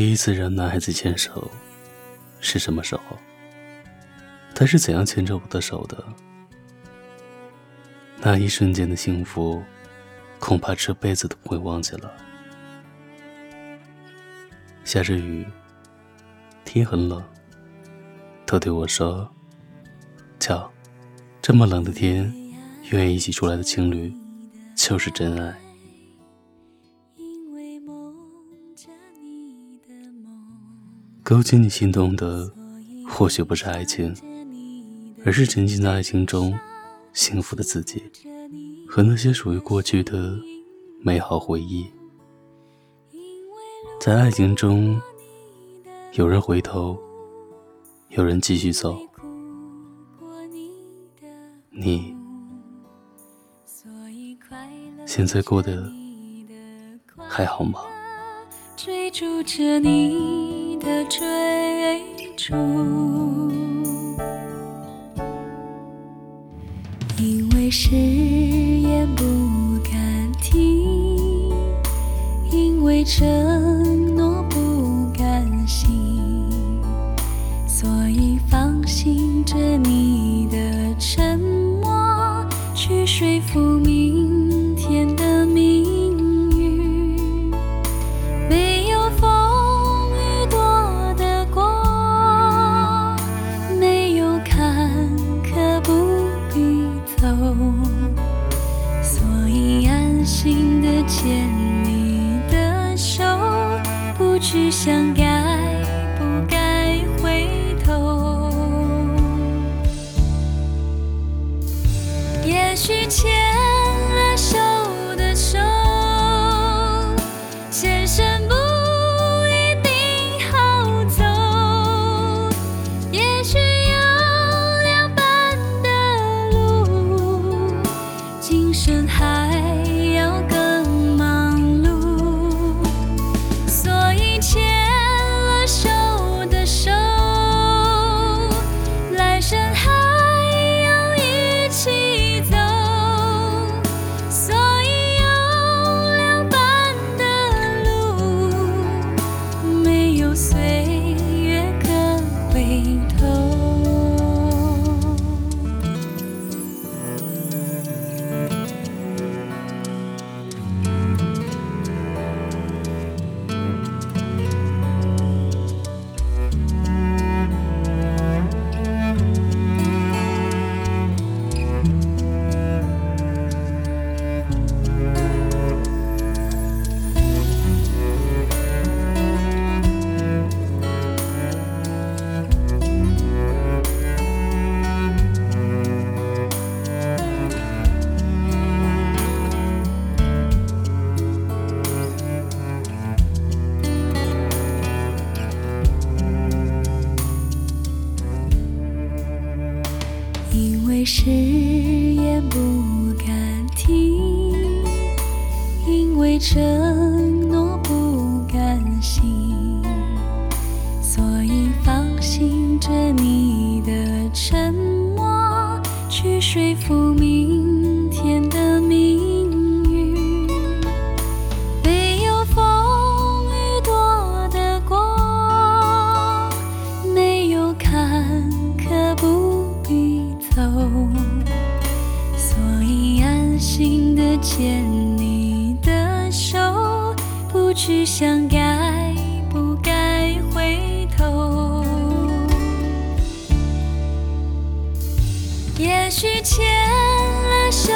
第一次让男孩子牵手是什么时候？他是怎样牵着我的手的？那一瞬间的幸福，恐怕这辈子都不会忘记了。下着雨，天很冷，他对我说：“瞧，这么冷的天，愿意一起出来的情侣，就是真爱。”勾起你心动的，或许不是爱情，而是沉浸在爱情中幸福的自己，和那些属于过去的美好回忆。在爱情中，有人回头，有人继续走。你现在过得还好吗？追逐着你。的追逐，因为誓言不敢听，因为承诺不敢信，所以放心着你的沉默，去说服明所以安心的牵你的手，不去想该不该回头。也许牵了手的手，前生不为誓言不敢听，因为承诺不敢信，所以放心着你的沉默，去说服明天的去想该不该回头。也许牵了手